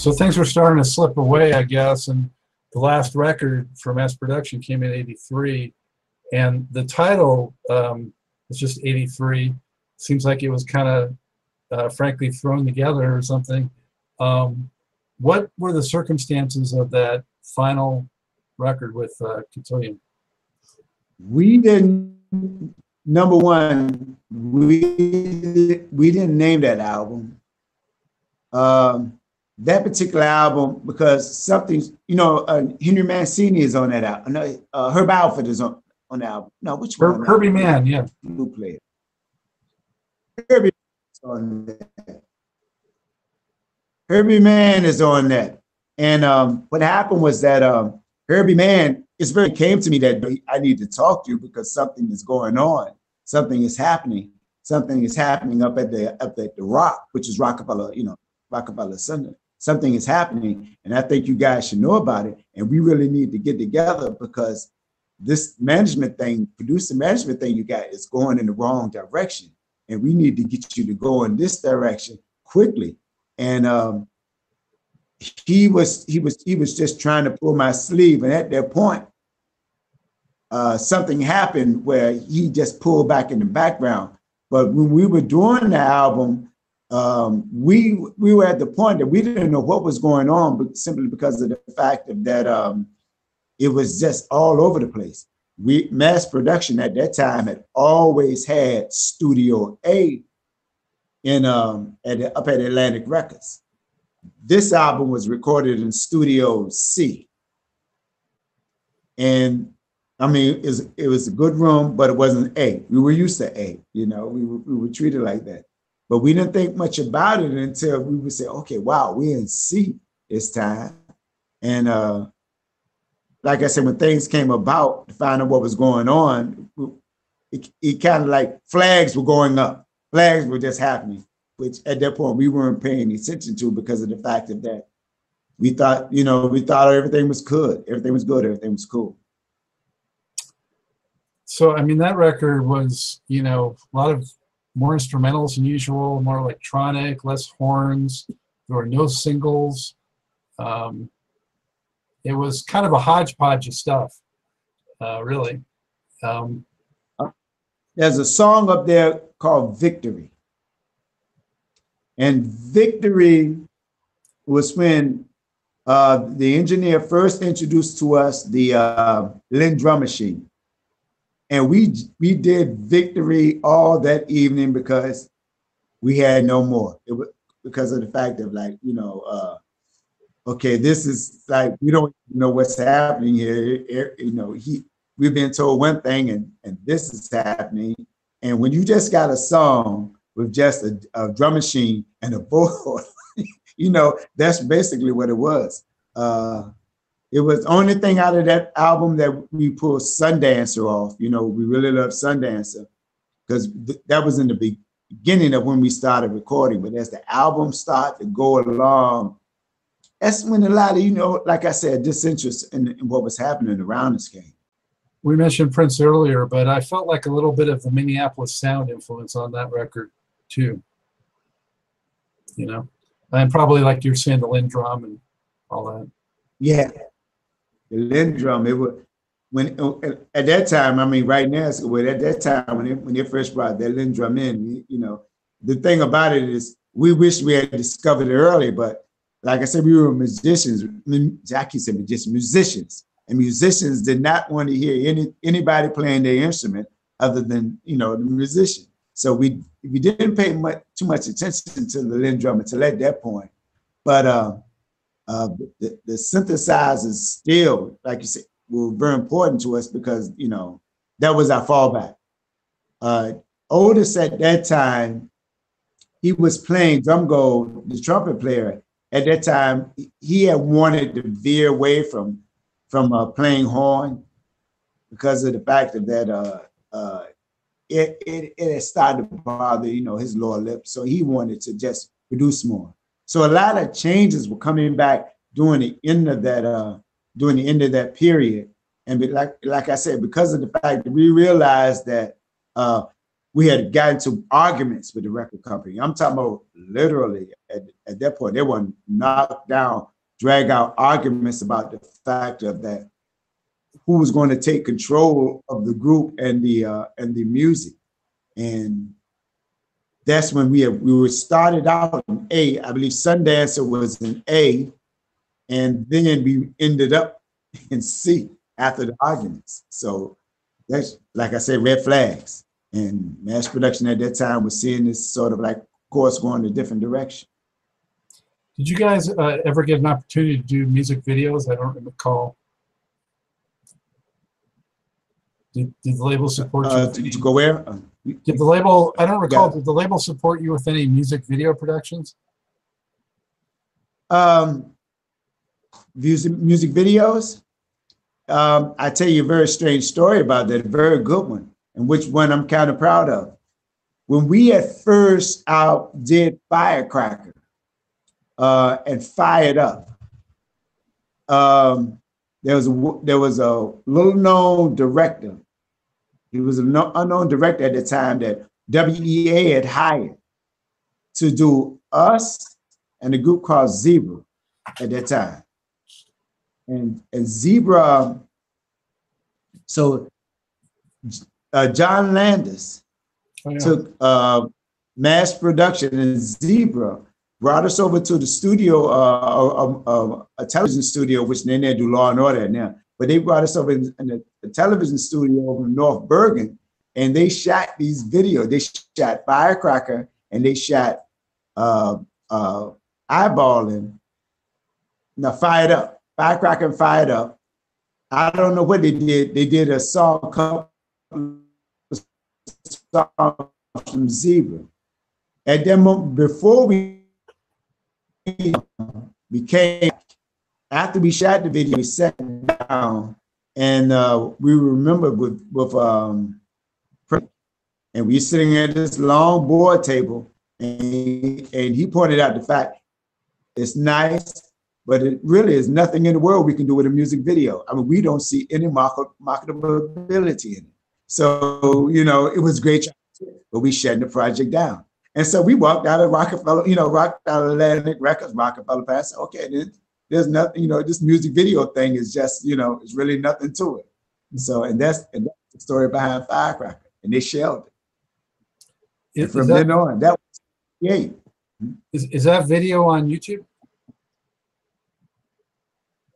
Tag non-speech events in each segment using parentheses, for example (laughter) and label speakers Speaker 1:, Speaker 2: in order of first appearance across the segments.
Speaker 1: So things were starting to slip away, I guess, and the last record for mass Production came in '83, and the title um, was just '83. Seems like it was kind of, uh, frankly, thrown together or something. Um, what were the circumstances of that final record with uh, Cotillion?
Speaker 2: We didn't. Number one, we we didn't name that album. Um, that particular album because something, you know, uh, Henry Mancini is on that album. No, uh, Herb Alford is on on the album. No, which
Speaker 1: Her-
Speaker 2: one?
Speaker 1: Herbie Mann, yeah.
Speaker 2: Who played? Herbie is on that. Herbie Mann is on that. And um, what happened was that um, Herbie Mann, it's very came to me that I need to talk to you because something is going on. Something is happening. Something is happening up at the up at the Rock, which is Rockefeller, you know, Rockefeller Center. Something is happening, and I think you guys should know about it. And we really need to get together because this management thing, producer management thing you got is going in the wrong direction. And we need to get you to go in this direction quickly. And um, he was he was he was just trying to pull my sleeve. And at that point, uh, something happened where he just pulled back in the background. But when we were doing the album, um, we we were at the point that we didn't know what was going on, but simply because of the fact of that um, it was just all over the place. We mass production at that time had always had Studio A in um at up at Atlantic Records. This album was recorded in Studio C. And I mean, it was, it was a good room, but it wasn't A. We were used to A, you know, we were, we were treated like that. But we didn't think much about it until we would say, okay, wow, we're in C this time. And uh, like I said, when things came about to find out what was going on, it, it kind of like flags were going up. Flags were just happening, which at that point we weren't paying attention to because of the fact of that we thought, you know, we thought everything was good, everything was good, everything was cool.
Speaker 1: So I mean, that record was, you know, a lot of more instrumentals than usual, more electronic, less horns. There were no singles. Um, it was kind of a hodgepodge of stuff, uh, really. Um,
Speaker 2: There's a song up there called Victory. And Victory was when uh, the engineer first introduced to us the uh, Linn drum machine. And we we did Victory all that evening because we had no more. It was because of the fact of like, you know, uh, okay, this is like we don't know what's happening here. You know, he we've been told one thing and and this is happening. And when you just got a song with just a, a drum machine and a (laughs) board, you know, that's basically what it was. Uh, it was the only thing out of that album that we pulled Sundancer off. You know, we really love Sundancer because th- that was in the be- beginning of when we started recording. But as the album started to go along, that's when a lot of, you know, like I said, disinterest in, in what was happening around us came.
Speaker 1: we mentioned Prince earlier, but I felt like a little bit of the Minneapolis sound influence on that record too. You know, and probably like you're saying, the Linn drum and all that.
Speaker 2: Yeah, the Linn drum. It was when at that time. I mean, right now, it's at that time when they, when they first brought that Linn drum in, you know, the thing about it is we wish we had discovered it early, but like I said, we were musicians. Jackie said musicians, musicians, and musicians did not want to hear any anybody playing their instrument other than you know the musician. So we we didn't pay much too much attention to the Linn drum until at that point, but. uh uh, the, the synthesizers still, like you said, were very important to us because, you know, that was our fallback. Uh, Otis at that time, he was playing Drumgole, the trumpet player. At that time, he had wanted to veer away from from uh, playing horn because of the fact that uh, uh, it, it it had started to bother, you know, his lower lip. So he wanted to just produce more. So a lot of changes were coming back during the end of that uh during the end of that period. And like like I said, because of the fact that we realized that uh we had gotten to arguments with the record company. I'm talking about literally at, at that point, they were knocked down, drag out arguments about the fact of that who was going to take control of the group and the uh, and the music, and that's when we have, we were started out in A. I believe Sundancer was in A, and then we ended up (laughs) in C after the arguments. So that's like I said, red flags. And mass production at that time was seeing this sort of like course going a different direction.
Speaker 1: Did you guys uh, ever get an opportunity to do music videos? I don't recall. Did, did the label support you?
Speaker 2: Uh,
Speaker 1: with
Speaker 2: to, to go where?
Speaker 1: Did the label, I don't recall,
Speaker 2: Yeah.
Speaker 1: did the label support you with any music video productions?
Speaker 2: Um, music, music videos. Um, I tell you a very strange story about that, a very good one, and which one I'm kind of proud of. When we at first out did Firecracker uh, and Fired Up, um, there was a, there was a little known director. He was an unknown director at the time that WEA had hired to do us and a group called Zebra at that time. And, and Zebra, so uh, John Landis
Speaker 1: Oh, yeah.
Speaker 2: took uh, mass production and Zebra brought us over to the studio, uh, uh, uh, a television studio, which then they do Law and Order now. But they brought us over in, in the, the television studio over in North Bergen, and they shot these videos. They shot Firecracker and they shot uh, uh, Eyeballing. Now, Fired Up, Firecracker and Fired Up. I don't know what they did. They did a song couple songs from Zebra. At that moment, before we became, after we shot the video, we sat down and uh, we remember with with um, and we sitting at this long board table, and and he pointed out the fact it's nice, but it really is nothing in the world we can do with a music video. I mean, we don't see any market, marketability in it. So you know, it was great, but we shut the project down. And so we walked out of Rockefeller, you know, of Atlantic Records, Rockefeller Pass. Okay, then there's nothing, you know, this music video thing is just, you know, it's really nothing to it. So, and that's, and that's the story behind Firecracker, and they shelled it.
Speaker 1: Is,
Speaker 2: From
Speaker 1: is
Speaker 2: then on, that was yeah.
Speaker 1: is, is that video on YouTube?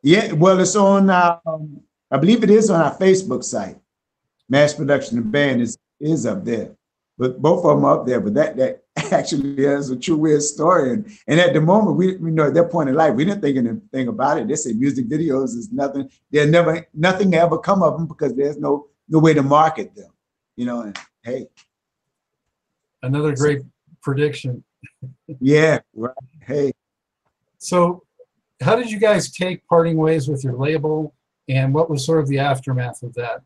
Speaker 2: Yeah, well, it's on. Um, I believe it is on our Facebook site. Mass Production and Band is is up there, but both of them are up there. But that that actually is a true weird story. And, and at the moment, we you know at that point in life, we didn't think anything about it. They said music videos is nothing. There never nothing ever come of them because there's no no way to market them. You know, and hey,
Speaker 1: Another great prediction.
Speaker 2: yeah, right. Hey,
Speaker 1: So, how did you guys take parting ways with your label, and what was sort of the aftermath of that?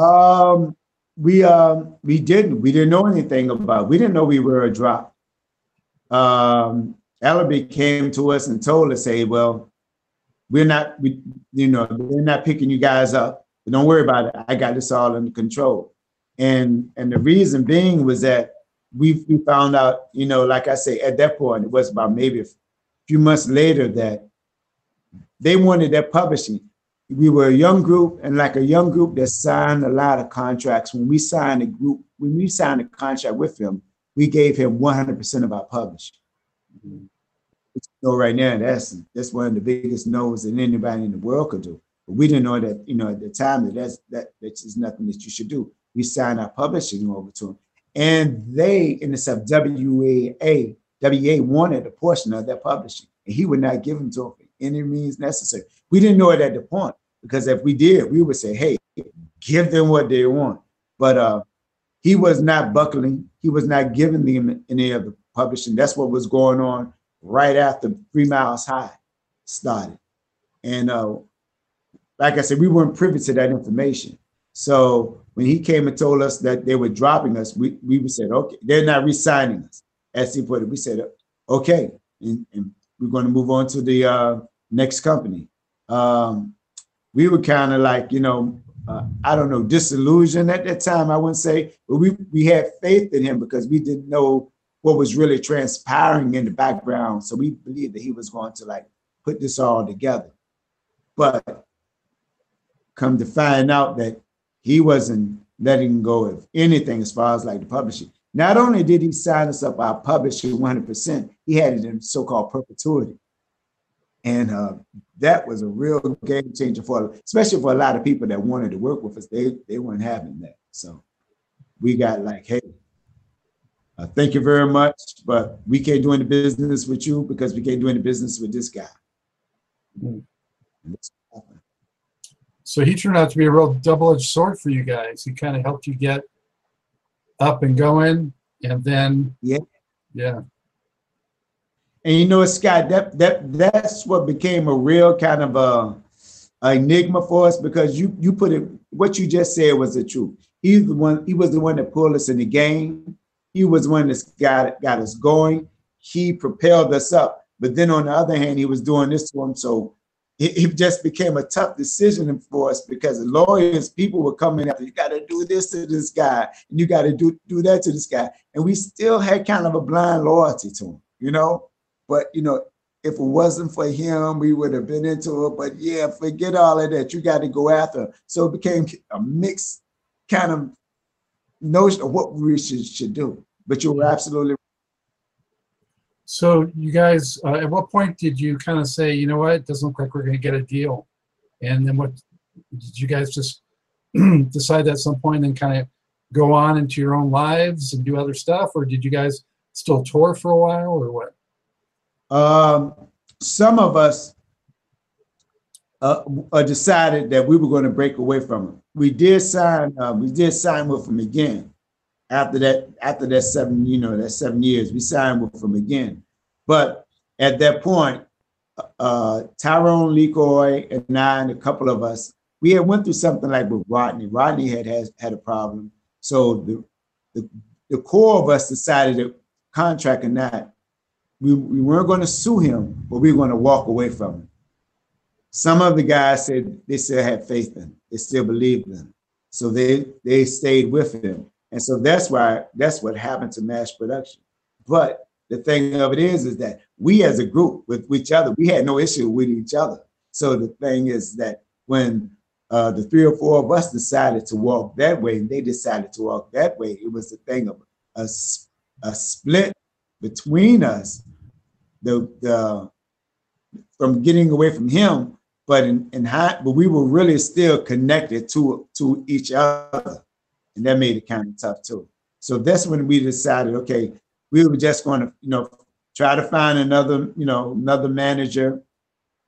Speaker 2: Um, we um we didn't we didn't know anything about. We didn't know we were a drop. Um, Ellaby came to us and told us, "Hey, well, we're not we you know we're not picking you guys up. But don't worry about it. I got this all under control." And and the reason being was that we we found out, you know, like I say, at that point it was about maybe a few months later that they wanted their publishing we were a young group and like a young group that signed a lot of contracts. When we signed a group, when we signed a contract with him, we gave him 100% of our publishing. Which, you know, right now, that's that's one of the biggest no's that anybody in the world could do. But we didn't know that, you know, at the time that that's that that's just nothing that you should do. We signed our publishing over to him. And they, in the sub WAA, WA wanted a portion of that publishing, and he would not give them to them any means necessary. We didn't know it at the point because if we did, we would say, "Hey, give them what they want." But uh, he was not buckling. He was not giving them any of the publishing. That's what was going on right after Three Miles High started, and uh, like I said, we weren't privy to that information. So when he came and told us that they were dropping us, we we said, "Okay, they're not re-signing us." As he put it, we said, "Okay," and, and we're going to move on to the uh, next company. Um, we were kind of like, you know, uh, I don't know, disillusioned at that time, I wouldn't say, but we, we had faith in him because we didn't know what was really transpiring in the background. So we believed that he was going to like put this all together. But come to find out that he wasn't letting go of anything as far as like the publishing. Not only did he sign us up our publishing 100%, he had it in so-called perpetuity. And uh, that was a real game changer for, especially for a lot of people that wanted to work with us. They they weren't having that. So we got like, hey, uh, thank you very much, but we can't do any business with you because we can't do any business with this guy.
Speaker 1: Mm.
Speaker 2: And that's what happened.
Speaker 1: So he turned out to be a real double-edged sword for you guys. He kind of helped you get up and going, and then
Speaker 2: Yeah.
Speaker 1: yeah,
Speaker 2: And you know, Scott, that that that's what became a real kind of a, a enigma for us because you you put it what you just said was the truth. He's the one, he was the one that pulled us in the game. He was the one that got got us going. He propelled us up. But then on the other hand, he was doing this to him. So it, it just became a tough decision for us because the lawyers, people were coming after you got to do this to this guy, and you got to do do that to this guy, and we still had kind of a blind loyalty to him, you know. But you know, if it wasn't for him, we would have been into it. But yeah, forget all of that. You got to go after. him. So it became a mixed kind of notion of what we should, should do. But you were absolutely
Speaker 1: So you guys, uh, at what point did you kind of say, you know what, it doesn't look like we're going to get a deal? And then what, did you guys just (clears throat) decide at some point and kind of go on into your own lives and do other stuff? Or did you guys still tour for a while or what?
Speaker 2: Um, some of us uh, uh, decided that we were going to break away from him. We did sign. Uh, we did sign with him again after that. After that seven, you know, that seven years, we signed with him again. But at that point, uh, Tyrone Lecoy and I and a couple of us, we had went through something like with Rodney. Rodney had has, had a problem, so the, the the core of us decided that contract or not, we, we weren't going to sue him, but we were going to walk away from him. Some of the guys said they still had faith in him. They still believed in him. So they they stayed with him. And so that's why that's what happened to mass production. But the thing of it is, is that we as a group with each other, we had no issue with each other. So the thing is that when uh, the three or four of us decided to walk that way, and they decided to walk that way, it was the thing of a, a split between us. The the from getting away from him, but in, in high, but we were really still connected to to each other, and that made it kind of tough too. So that's when we decided, okay, we were just going to, you know, try to find another, you know, another manager,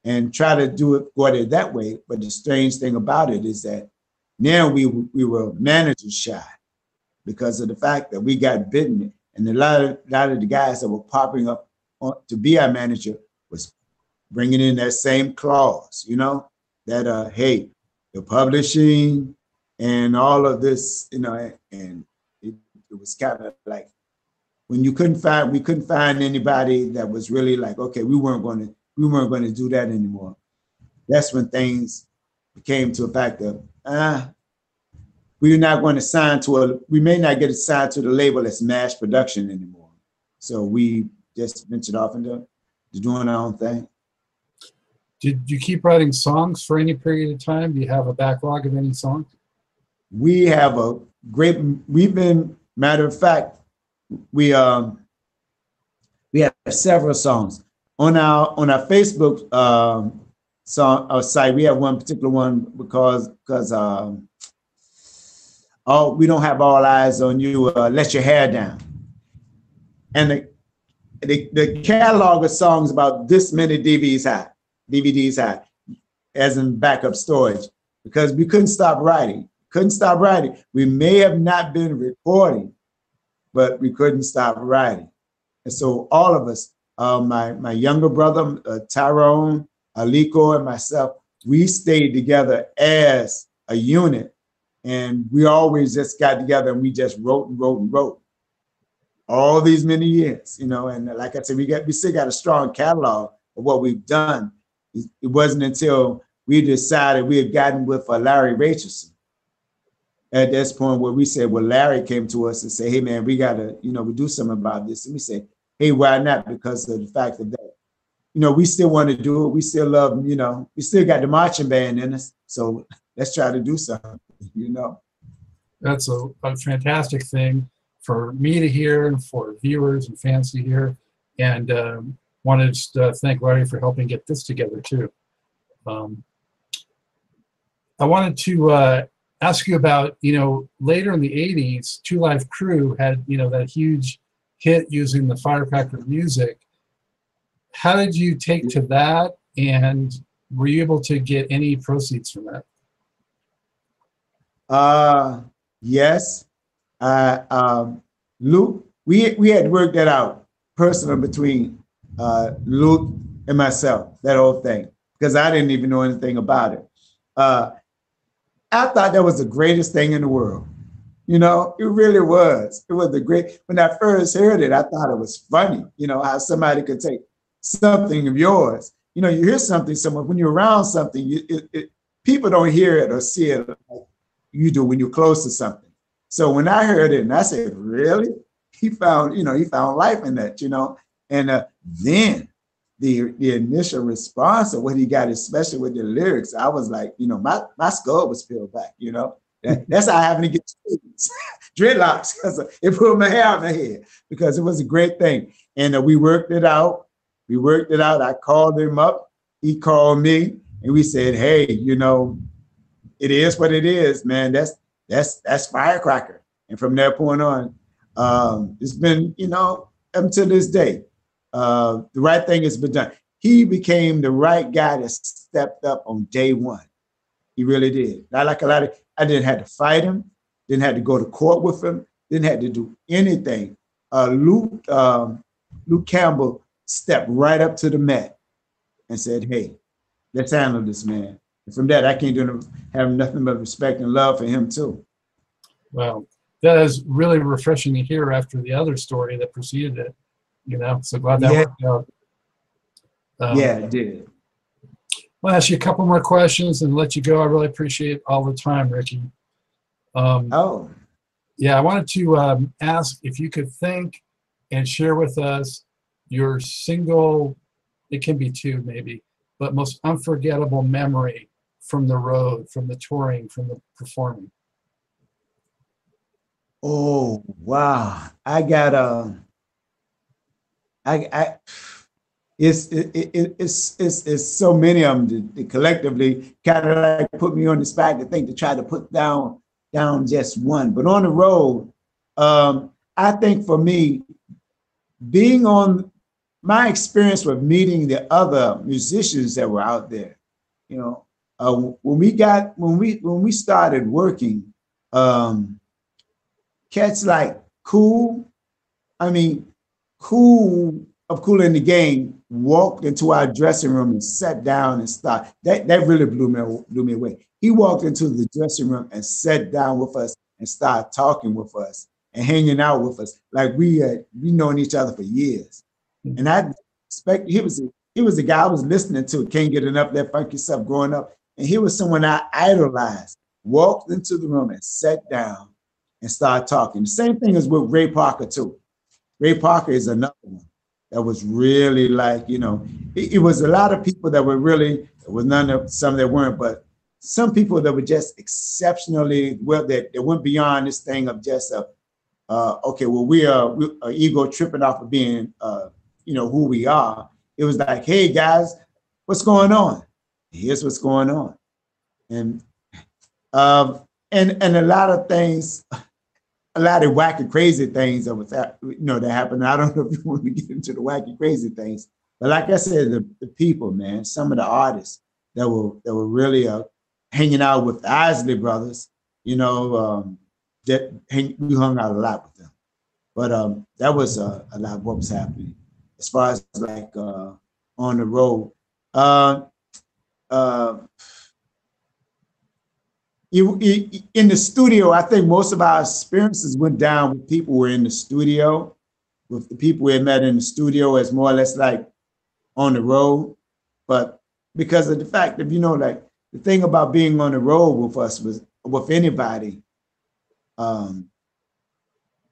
Speaker 2: and try to do it go it that way. But the strange thing about it is that now we we were manager shy because of the fact that we got bitten, and a lot of lot of the guys that were popping up on, to be our manager was bringing in that same clause, you know, that uh, hey, the publishing and all of this, you know, and it, it was kind of like when you couldn't find, we couldn't find anybody that was really like, okay, we weren't going to, we weren't going to do that anymore. That's when things became to a fact of, ah, we're not going to sign to a, we may not get assigned to the label as mass production anymore. So we just ventured off into to doing our own thing.
Speaker 1: Did you keep writing songs for any period of time? Do you have a backlog of any songs?
Speaker 2: we have a great we've been matter of fact we um we have several songs on our on our facebook um song our site we have one particular one because because um oh we don't have all eyes on you uh, let your hair down and the, the the catalog of songs about this many dvds high dvds high as in backup storage because we couldn't stop writing couldn't stop writing. We may have not been recording, but we couldn't stop writing. And so all of us, uh, my my younger brother uh, Tyrone, Aliko, and myself, we stayed together as a unit, and we always just got together and we just wrote and wrote and wrote. All these many years, you know, and like I said, we got we still got a strong catalog of what we've done. It, wasn't until we decided we had gotten with uh, Larry Rachelson at this point where we said, well, Larry came to us and said, hey man, we gotta, you know, we do something about this. And we said, hey, why not? Because of the fact that, you know, we still want to do it. We still love, you know, we still got the marching band in us. So let's try to do something, you know.
Speaker 1: That's a, a fantastic thing for me to hear and for viewers and fans to hear. And um, wanted to thank Larry for helping get this together too. Um, I wanted to uh, ask you about, you know, later in the 80s, Two Live Crew had, you know, that huge hit using the firecracker music. How did you take to that? And were you able to get any proceeds from that?
Speaker 2: Uh, yes. Uh, um, Luke, we, we had worked that out personally between uh, Luke and myself, that whole thing, because I didn't even know anything about it. Uh, I thought that was the greatest thing in the world. You know, it really was. It was the great. When I first heard it, I thought it was funny. You know how somebody could take something of yours. You know, you hear something somewhere when you're around something. You, it, it, people don't hear it or see it like you do when you're close to something. So when I heard it, and I said, "Really?" He found, you know, he found life in that. You know, and uh, then the the initial response of what he got, especially with the lyrics, I was like, you know, my my skull was peeled back. You know, that, (laughs) that's how I having to get (laughs) dreadlocks because it put my hair on my head because it was a great thing, and uh, we worked it out. We worked it out. I called him up. He called me, and we said, hey, you know, it is what it is, man. That's that's that's firecracker. And from that point on, um, it's been, you know, up to this day uh, the right thing has been done. He became the right guy that stepped up on day one. He really did. Not like a lot of, I didn't have to fight him, didn't have to go to court with him, didn't have to do anything. Uh, Luke, um, Luke Campbell stepped right up to the mat and said, hey, let's handle this man. And from that, I can't do have nothing but respect and love for him too.
Speaker 1: Well, that is really refreshing to hear after the other story that preceded it you know, so glad that
Speaker 2: Yeah.
Speaker 1: worked out. Um,
Speaker 2: yeah, it did.
Speaker 1: I'll ask you a couple more questions and let you go. I really appreciate all the time, Ricky. Um,
Speaker 2: Oh,
Speaker 1: yeah, I wanted to um, ask if you could think and share with us your single, it can be two maybe, but most unforgettable memory from the road, from the touring, from the performing.
Speaker 2: oh, wow. I got a. I, I it's it, it, it's it's it's so many of them that collectively kind of like put me on the spot to think to try to put down down just one. But on the road, um, I think for me, being on my experience with meeting the other musicians that were out there, you know, uh, when we got when we when we started working, um, cats like Kool, I mean, Kool of Kool and the Gang walked into our dressing room and sat down and started. That that really blew me blew me away. He walked into the dressing room and sat down with us and started talking with us and hanging out with us like we had we known each other for years. And I expect he was he was the guy I was listening to. Can't get enough that funky stuff growing up, and he was someone I idolized. Walked into the room and sat down and started talking. The same thing as with Ray Parker too. Ray Parker is another one that was really like, you know, it, it was a lot of people that were really, it was none of some that weren't, but some people that were just exceptionally well, that, that went beyond this thing of just a, uh, okay, well, we are, we are ego tripping off of being, uh, you know, who we are. It was like, hey guys, what's going on? Here's what's going on. And um, and and a lot of things, a lot of wacky, crazy things that was you know that happened. I don't know if you want to get into the wacky, crazy things, but like I said, the, the people, man, some of the artists that were that were really uh, hanging out with the Isley brothers, you know, um, that hang, we hung out a lot with them. But um, that was uh, a lot of what was happening as far as like uh, on the road. Uh, uh, you, you- in the studio, I think most of our experiences went down with people were in the studio, with the people we had met in the studio as more or less like on the road. But because of the fact that, you know, like the thing about being on the road with us was with anybody um,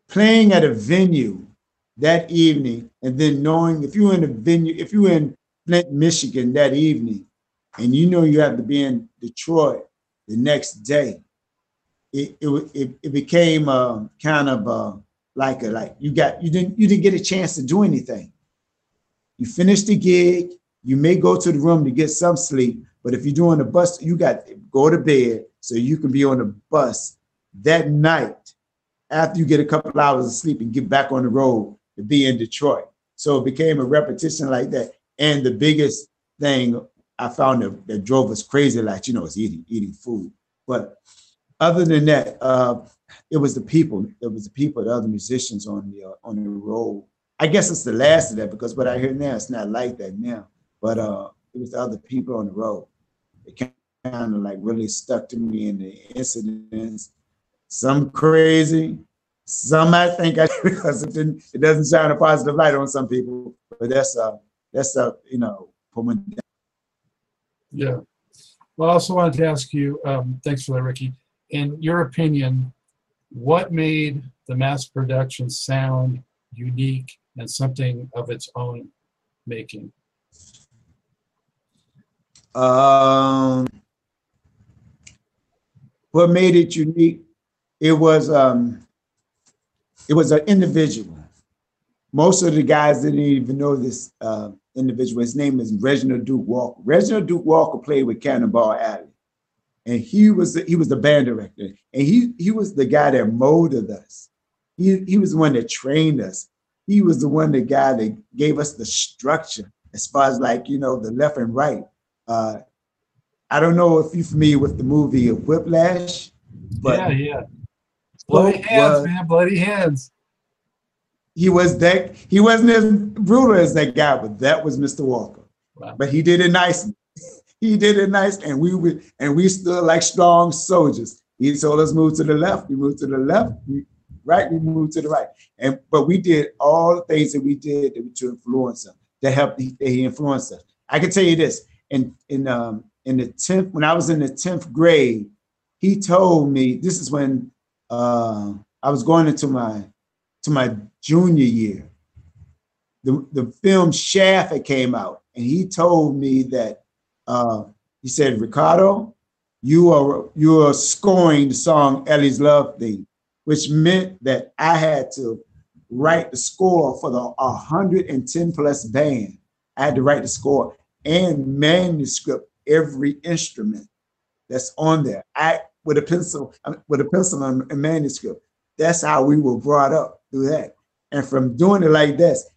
Speaker 2: playing at a venue that evening, and then knowing if you were in a venue, if you were in Flint, Michigan that evening, and you know you have to be in Detroit the next day, it it it, became uh, kind of uh, like a like you got you didn't you didn't get a chance to do anything. You finish the gig, you may go to the room to get some sleep, but if you're doing a bus, you got to go to bed so you can be on the bus that night after you get a couple hours of sleep and get back on the road to be in Detroit. So it became a repetition like that. And the biggest thing I found that, that drove us crazy, like you know, is eating eating food. But other than that, uh, it was the people. It was the people, the other musicians on the uh, on the road. I guess it's the last of that because what I hear now, it's not like that now. But uh, it was the other people on the road. It kind of like really stuck to me in the incidents. Some crazy, some I think I (laughs) because it didn't. It doesn't shine a positive light on some people. But that's uh that's uh you know when
Speaker 1: Yeah. Well, I also wanted to ask you, um, thanks for that, Ricky. In your opinion, what made the mass production sound unique and something of its own making?
Speaker 2: Um, what made it unique? It was um, it was an individual. Most of the guys didn't even know this uh, individual. His name is Reginald Duke Walker. Reginald Duke Walker played with Cannonball Adderley, and he was the, he was the band director, and he he was the guy that molded us. He he was the one that trained us. He was the one the guy that gave us the structure as far as like you know the left and right. Uh, I don't know if you're familiar with the movie Whiplash, but
Speaker 1: yeah, yeah. Bloody hands,
Speaker 2: was-
Speaker 1: man, bloody hands.
Speaker 2: He was that he wasn't as brutal as that guy, but that was Mr. Walker.
Speaker 1: Wow.
Speaker 2: But he did it nice. (laughs) he did it nice, and we were, and we stood like strong soldiers. He told us move to the left, we moved to the left, we, right, we moved to the right. And but we did all the things that we did that we to influence him, to help. he, he influenced us. I can tell you this: in in um in the tenth when I was in the tenth grade, he told me this is when uh, I was going into my to my junior year. The, the film Shaft had came out, and he told me that uh, he said, Ricardo, you are you are scoring the song Ellie's Love Theme, which meant that I had to write the score for the 110 plus band. I had to write the score and manuscript every instrument that's on there. I with a pencil, with a pencil and manuscript. That's how we were brought up through that. And from doing it like this,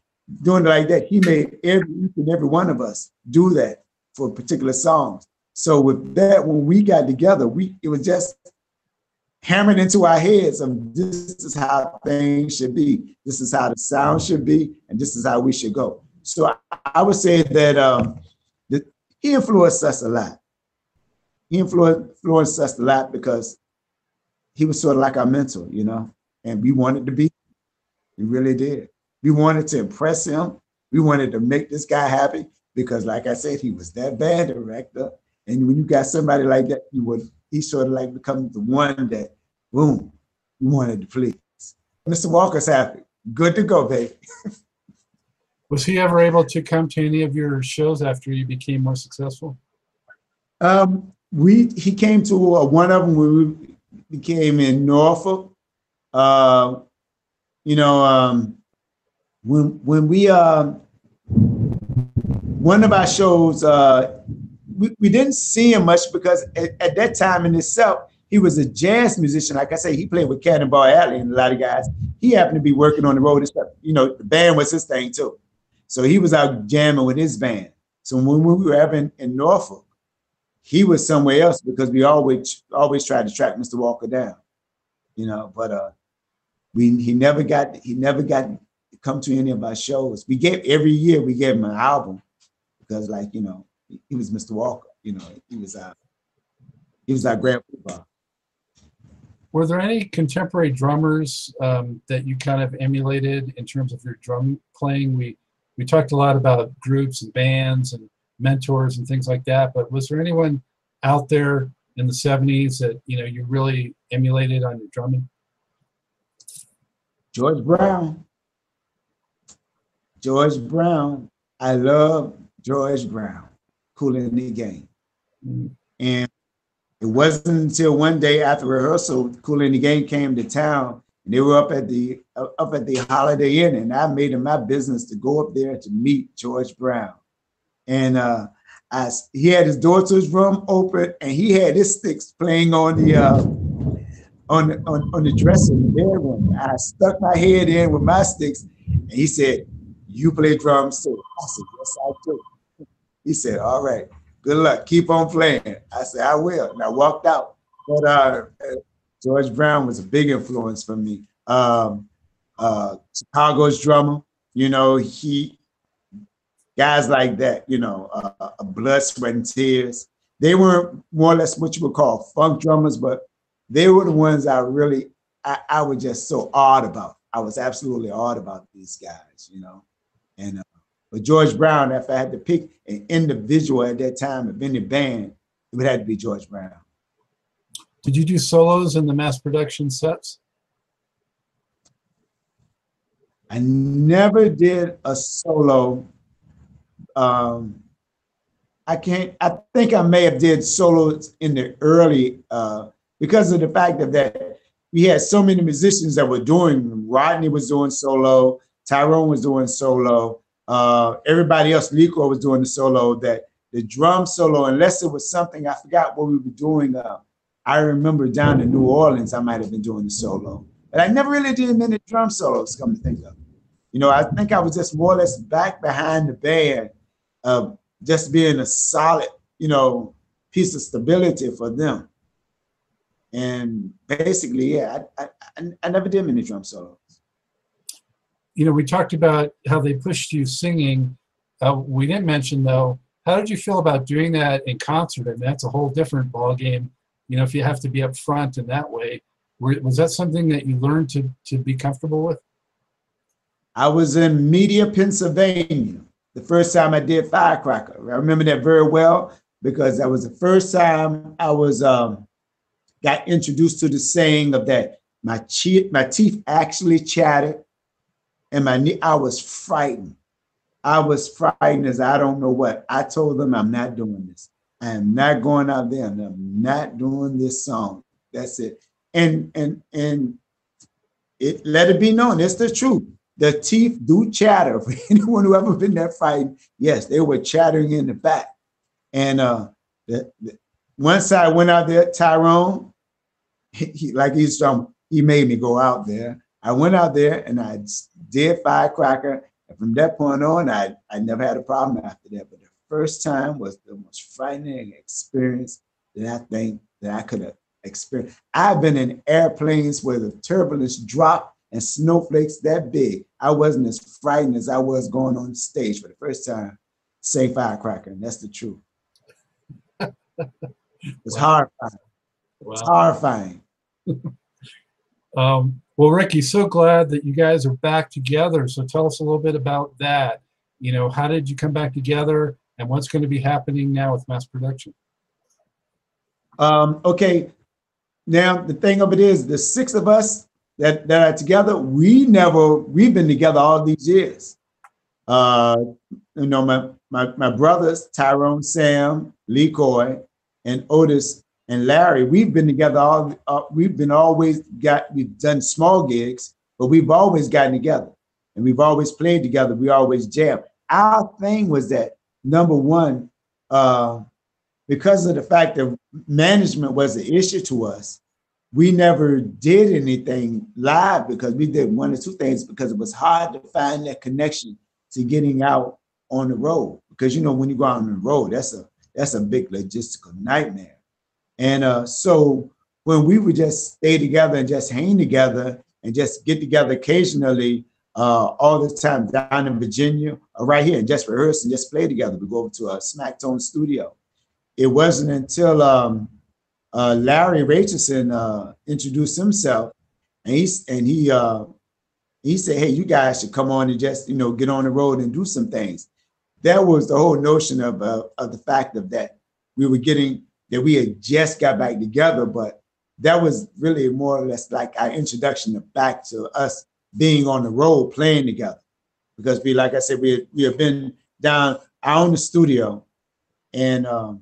Speaker 2: doing it like that, he made every each and every one of us do that for particular songs. So with that, when we got together, we it was just hammered into our heads of this is how things should be, this is how the sound should be, and this is how we should go. So I, I would say that um, that he influenced us a lot. He influenced, influenced us a lot because he was sort of like our mentor, you know, and we wanted to be. We really did. We wanted to impress him. We wanted to make this guy happy because, like I said, he was that band director. And when you got somebody like that, you would he sort of like become the one that, boom, you wanted to please. Mr. Walker's happy. Good to go, baby. (laughs)
Speaker 1: Was he ever able to come to any of your shows after you became more successful?
Speaker 2: Um, we he came to uh, one of them when we became in Norfolk. Uh, you know, um, when when we uh, one of our shows, uh, we, we didn't see him much because at, at that time in itself, he was a jazz musician. Like I say, he played with Cannonball Adderley and a lot of guys. He happened to be working on the road and stuff. You know, the band was his thing too. So he was out jamming with his band. So when we were in, in Norfolk, he was somewhere else because we always always tried to track Mr. Walker down, you know. But uh, we he never got he never got come to any of our shows. We gave every year we gave him an album because like you know he, was Mr. Walker, you know he was our he was our grandpa.
Speaker 1: Were there any contemporary drummers um, that you kind of emulated in terms of your drum playing? We we talked a lot about groups and bands and mentors and things like that, but was there anyone out there in the 70s that you know you really emulated on your drumming?
Speaker 2: George Brown. George Brown. I love George Brown, Kool and the Gang.
Speaker 1: Mm.
Speaker 2: And it wasn't until one day after rehearsal, Kool and the Gang came to town. And they were up at the up at the Holiday Inn, and I made it my business to go up there to meet George Brown. And uh, I, he had his his room open, and he had his sticks playing on the uh, on on, on the in the bedroom. I stuck my head in with my sticks, and he said, "You play drums too?" I said, "Yes, I do." He said, "All right, good luck. Keep on playing." I said, "I will," and I walked out. But uh, George Brown was a big influence for me. Um, uh, Chicago's drummer, you know, he guys like that, you know, uh, blood, sweat, and tears. They weren't more or less what you would call funk drummers, but they were the ones I really, I, I was just so awed about. I was absolutely awed about these guys, you know. And uh, but George Brown, if I had to pick an individual at that time of any band, it would have to be George Brown.
Speaker 1: Did you do solos in the mass production sets?
Speaker 2: I never did a solo. Um, I can't. I think I may have did solos in the early uh, because of the fact of that we had so many musicians that were doing. Rodney was doing solo. Tyrone was doing solo. Uh, everybody else, Lico was doing the solo. That the drum solo, unless it was something I forgot what we were doing. Uh, I remember down in New Orleans, I might have been doing the solo, but I never really did many drum solos. Come to think of, you know, I think I was just more or less back behind the band, uh, just being a solid, you know, piece of stability for them. And basically, yeah, I, I, I never did many drum solos.
Speaker 1: You know, we talked about how they pushed you singing. Uh, we didn't mention though, how did you feel about doing that in concert? And that's a whole different ball game you know, if you have to be up front in that way, was that something that you learned to, to be comfortable with?
Speaker 2: I was in Media, Pennsylvania, the first time I did Firecracker. I remember that very well because that was the first time I was um, got introduced to the saying of that my che- my teeth actually chattered, and my knee, I was frightened. I was frightened as I don't know what. I told them I'm not doing this. I am not going out there and I'm not doing this song. That's it. And and and it let it be known. It's the truth. The teeth do chatter. (laughs) For anyone who ever been there fighting, yes, they were chattering in the back. And uh the, the, once I went out there, Tyrone, he, he, like he's from, he made me go out there. I went out there and I did Firecracker. And from that point on, I, I never had a problem after that. But the first time was the most frightening experience that I think that I could have experienced. I've been in airplanes where the turbulence dropped and snowflakes that big. I wasn't as frightened as I was going on stage for the first time. Say firecracker, and that's the truth. (laughs) It's horrifying. Wow. It's horrifying. (laughs)
Speaker 1: um, well, Ricky, so glad that you guys are back together. So tell us a little bit about that. You know, how did you come back together? and what's going to be happening now with mass production?
Speaker 2: Um, okay, now the thing of it is, the six of us that, that are together, we never, we've been together all these years. Uh, you know, my, my, my brothers, Tyrone, Sam, LeCoy, and Otis and Larry, we've been together all, uh, we've been always got, we've done small gigs, but we've always gotten together and we've always played together. We always jam. Our thing was that number one, uh, because of the fact that management was an issue to us, we never did anything live because we did one or two things because it was hard to find that connection to getting out on the road. Because you know, when you go out on the road, that's a that's a big logistical nightmare. And uh, so when we would just stay together and just hang together and just get together occasionally, uh, all the time down in Virginia, or right here, and just rehearse and just play together. We go over to a Smackdown studio. It wasn't until um, uh, Larry Rachelson uh, introduced himself, and he and he uh, he said, "Hey, you guys should come on and just you know get on the road and do some things." That was the whole notion of uh, of the fact of that we were getting that we had just got back together, but that was really more or less like our introduction back to us being on the road playing together because we, like I said, we we have been down. I own the studio, and um,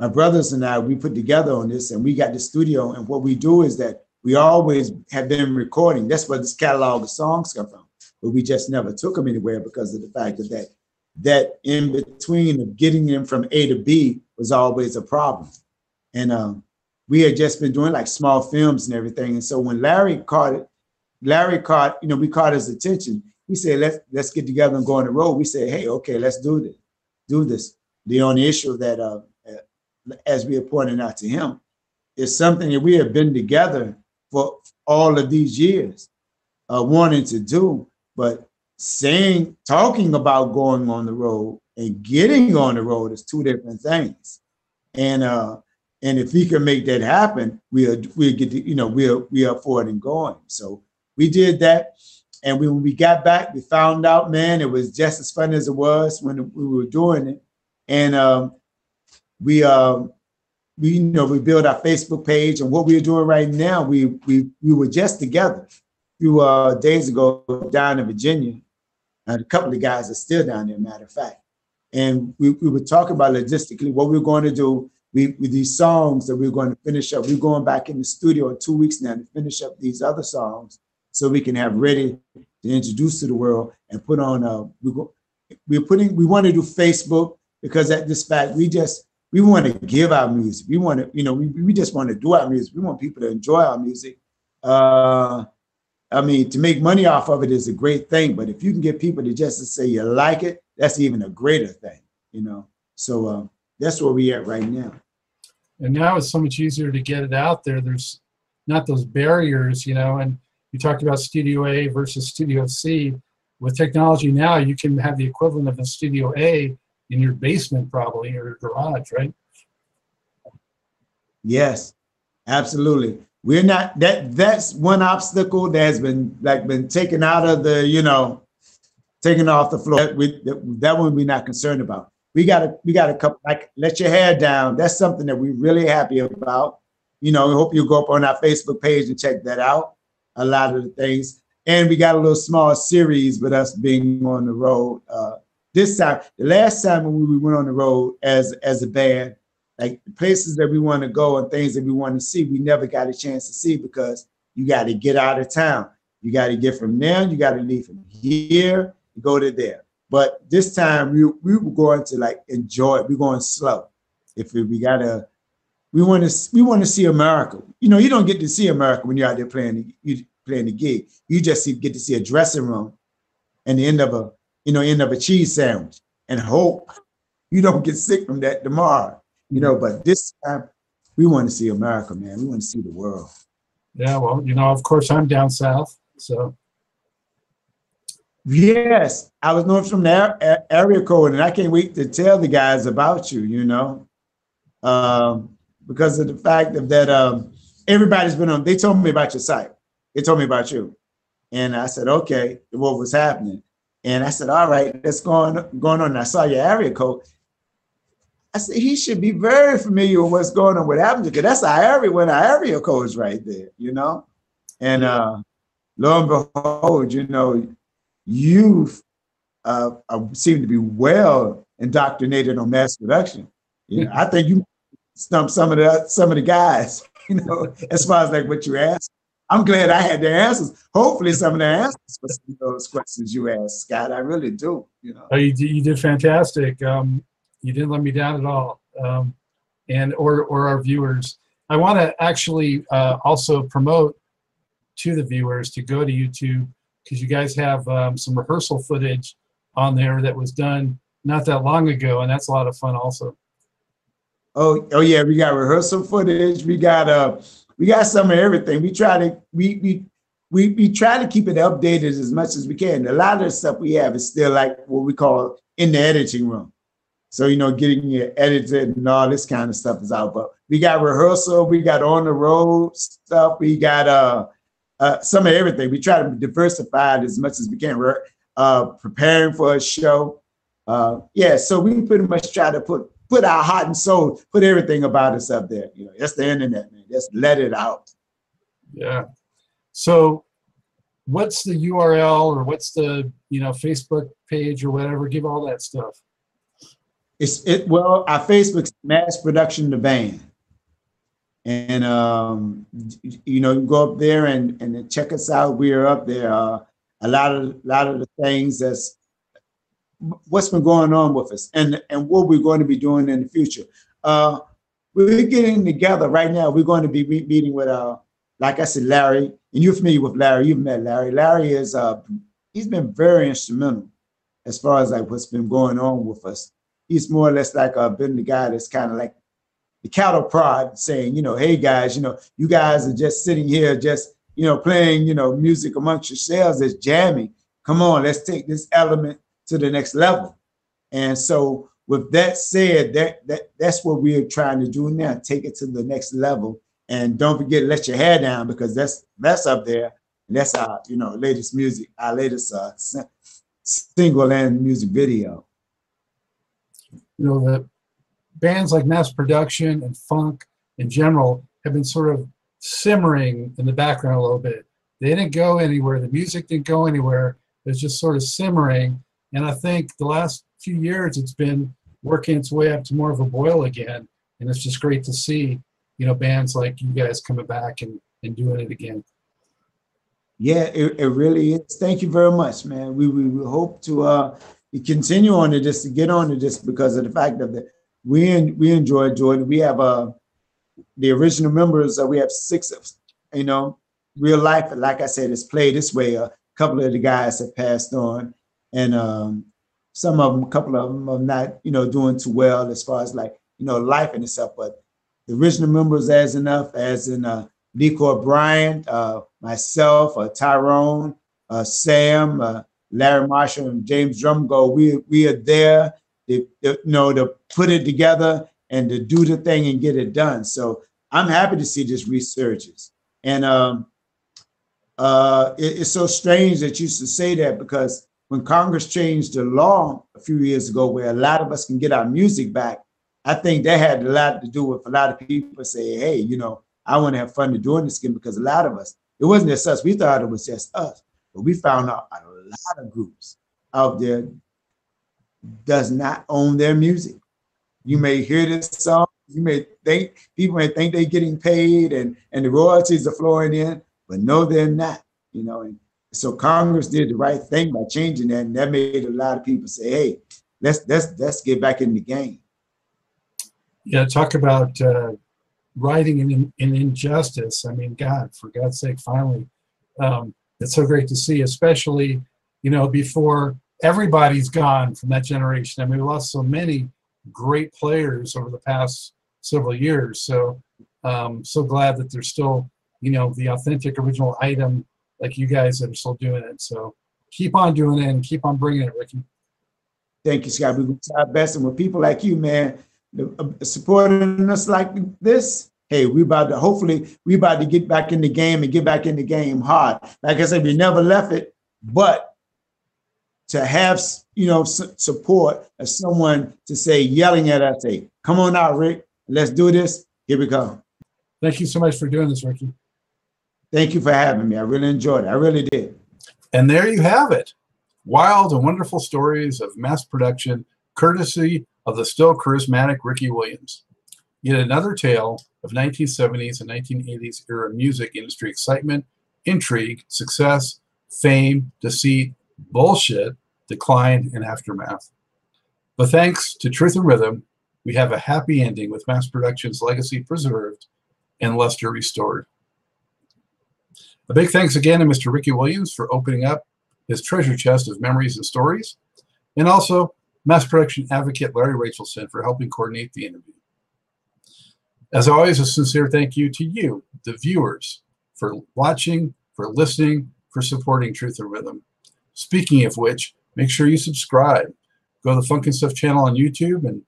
Speaker 2: my brothers and I we put together on this, and we got the studio. And what we do is that we always have been recording. That's where this catalog of songs come from, but we just never took them anywhere because of the fact that that that in between of getting them from A to B was always a problem. And um, we had just been doing like small films and everything. And so when Larry caught it, Larry caught, you know, we caught his attention. He said, let's let's get together and go on the road. We said, hey, okay, let's do this, do this. The only issue that, uh, as we are pointing out to him, is something that we have been together for all of these years, uh, wanting to do, but saying, talking about going on the road and getting on the road is two different things. And uh, and if he can make that happen, we'll we'll get the, you know we're we are for it and going. So we did that, and when we got back, we found out, man, it was just as fun as it was when we were doing it, and um, we um, we you know we built our Facebook page, and what we're doing right now, we we we were just together a few uh, days ago down in Virginia, and a couple of guys are still down there, matter of fact, and we we were talking about logistically what we we're going to do we with these songs that we're going to finish up. We're going back in the studio in two weeks now to finish up these other songs so we can have ready to introduce to the world and put on uh we go we're putting we want to do Facebook because at this fact we just we want to give our music. We want to, you know, we, we just want to do our music. We want people to enjoy our music. Uh I mean, to make money off of it is a great thing, but if you can get people to just to say you like it, that's even a greater thing, you know. So uh, that's where we at right now.
Speaker 1: And now it's so much easier to get it out there. There's not those barriers, you know. And you talked about Studio A versus Studio C. With technology now, you can have the equivalent of a Studio A in your basement, probably, or garage, right?
Speaker 2: Yes, absolutely. We're not that. That's one obstacle that has been like been taken out of the, you know, taken off the floor. We, that, that one we're not concerned about we got a we got a couple like let your hair down. That's something that we're really happy about. You know, we hope you go up on our Facebook page and check that out. A lot of the things, and we got a little small series with us being on the road. Uh, this time, the last time when we went on the road as as a band, like places that we want to go and things that we want to see, we never got a chance to see because you got to get out of town. You got to get from there. You got to leave from here. Go to there. But this time we we were going to like enjoy it. We're going slow. If we, we gotta, we want to we want to see America. You know, you don't get to see America when you're out there playing you playing the gig. You just see, get to see a dressing room and the end of a you know end of a cheese sandwich and hope you don't get sick from that tomorrow. You know, but this time we want to see America, man. We want to see the world.
Speaker 1: Yeah, well, you know, of course I'm down south, so
Speaker 2: Yes, I was known from the area code, and I can't wait to tell the guys about you. You know, um, because of the fact of that um, everybody's been on. They told me about your site. They told me about you, and I said, okay, what was happening? And I said, all right, that's going going on. And I saw your area code. I said he should be very familiar with what's going on with Abington because that's our area when our area code is right there, you know. And uh, lo and behold, you know, youth uh, uh, seem to be well indoctrinated on mass production. You know, (laughs) I think you stumped some of the some of the guys. (laughs) You know, as far as like what you asked. I'm glad I had the answers. Hopefully, some of the answers for some of those questions you asked, Scott. I really do. You know,
Speaker 1: you, did, you did fantastic. Um, you didn't let me down at all, um, and or or our viewers. I want to actually uh, also promote to the viewers to go to YouTube because you guys have um, some rehearsal footage on there that was done not that long ago, and that's a lot of fun also.
Speaker 2: Oh, oh yeah, we got rehearsal footage. We got uh, we got some of everything. We try to we we we we try to keep it updated as much as we can. A lot of the stuff we have is still like what we call in the editing room. So you know, getting it edited and all this kind of stuff is out. But we got rehearsal, we got on the road stuff, we got uh uh, some of everything. We try to diversify it as much as we can. We're uh, preparing for a show. Uh, yeah, so we pretty much try to put put our heart and soul, put everything about us up there. You know, that's the internet, man. Just let it out.
Speaker 1: Yeah. So what's the URL or what's the you know Facebook page or whatever? Give all that stuff.
Speaker 2: It's it well, our Facebook's Mass Production the Band. And um, you know, go up there and, and check us out. We are up there. Uh, a lot of a lot of the things that's what's been going on with us and and what we're going to be doing in the future. Uh, we're getting together right now. We're going to be meeting with uh, like I said, Larry, and you're familiar with Larry. You've met Larry. Larry is uh, he's been very instrumental as far as like what's been going on with us. He's more or less like uh, been the guy that's kind of like the cattle prod saying, you know, hey guys, you know, you guys are just sitting here, just you know, playing, you know, music amongst yourselves, it's jamming. Come on, let's take this element to the next level. And so with that said, that, that that's what we're trying to do now, take it to the next level. And don't forget, let your hair down because that's that's up there. And that's our, you know, latest music, our latest uh, single and music video.
Speaker 1: You know, the bands like Mass Production and Funk in general have been sort of simmering in the background a little bit. They didn't go anywhere. The music didn't go anywhere. It was just sort of simmering. And I think the last few years it's been working its way up to more of a boil again. And it's just great to see, you know, bands like you guys coming back and, and doing it again.
Speaker 2: Yeah, it, it really is. Thank you very much, man. We, we, we hope to uh, continue on to this, to get on to this because of the fact that we, we enjoy Jordan. We have uh, the original members, uh, we have six of, you know, real life, like I said, it's played this way. A couple of the guys have passed on, and um, some of them, a couple of them are not, you know, doing too well as far as like, you know, life and stuff. But the original members, as enough, as in uh, LeCoy Bryant, uh, myself, uh, Tyrone, uh, Sam, uh, Larry Marshall, and James Drumgole, we we are there, to, you know, to put it together and to do the thing and get it done. So I'm happy to see this resurgence. And um, uh, it, it's so strange that you should say that because when Congress changed the law a few years ago, where a lot of us can get our music back, I think that had a lot to do with a lot of people say, hey, you know, I want to have fun doing this again because a lot of us, it wasn't just us. We thought it was just us, but we found out a lot of groups out there does not own their music. You may hear this song, you may think people may think they're getting paid and, and the royalties are flowing in, but no, they're not, you know. And so Congress did the right thing by changing that, and that made a lot of people say, hey, let's let's let's get back in the game.
Speaker 1: Yeah, talk about uh, writing in, in injustice. I mean, God, for God's sake, finally, um, it's so great to see, especially you know before everybody's gone from that generation. I mean, we lost so many great players over the past several years. So um, so glad that there's still you know the authentic original item like you guys that are still doing it. So keep on doing it and keep on bringing it, Ricky.
Speaker 2: Thank you, Scott. We're going to try our best, and with people like you, man, uh, supporting us like this. Hey, we about to hopefully we about to get back in the game and get back in the game hard. Like I said, we never left it, but to have you know support as someone to say yelling at us, say, "Come on out, Rick, let's do this." Here we come.
Speaker 1: Thank you so much for doing this, Ricky.
Speaker 2: Thank you for having me. I really enjoyed it. I really did.
Speaker 1: And there you have it. Wild and wonderful stories of mass production, courtesy of the still charismatic Ricky Williams. Yet another tale of 1970s and 1980s era music industry excitement, intrigue, success, fame, deceit, bullshit, decline, and aftermath. But thanks to Truth and Rhythm, we have a happy ending with mass production's legacy preserved and luster restored. A big thanks again to Mr. Ricky Williams for opening up his treasure chest of memories and stories, and also mass production advocate Larry Rachelson for helping coordinate the interview. As always, a sincere thank you to you, the viewers, for watching, for listening, for supporting Truth and Rhythm. Speaking of which, make sure you subscribe. Go to the Funkin' Stuff channel on YouTube and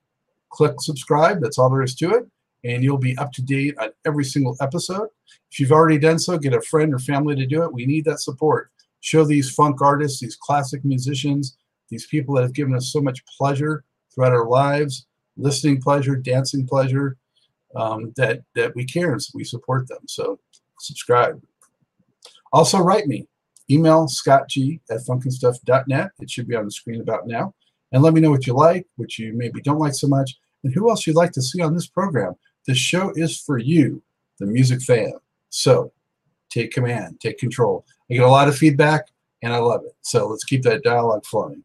Speaker 1: click subscribe. That's all there is to it. And you'll be up to date on every single episode. If you've already done so, get a friend or family to do it. We need that support. Show these funk artists, these classic musicians, these people that have given us so much pleasure throughout our lives, listening pleasure, dancing pleasure, um, that, that we care and we support them. So subscribe. Also, write me email scottg at funknstuff.net. It should be on the screen about now. And let me know what you like, what you maybe don't like so much, and who else you'd like to see on this program. The show is for you, the music fan. So take command, take control. I get a lot of feedback and I love it. So let's keep that dialogue flowing.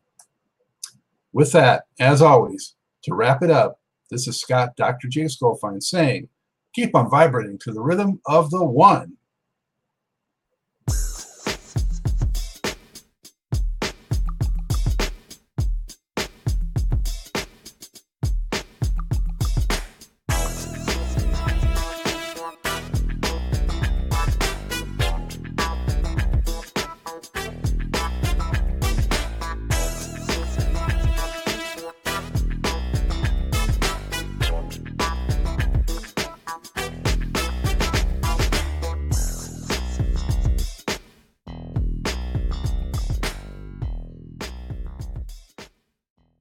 Speaker 1: With that, as always, to wrap it up, this is Scott, Dr. J. Skullfine saying, keep on vibrating to the rhythm of the one.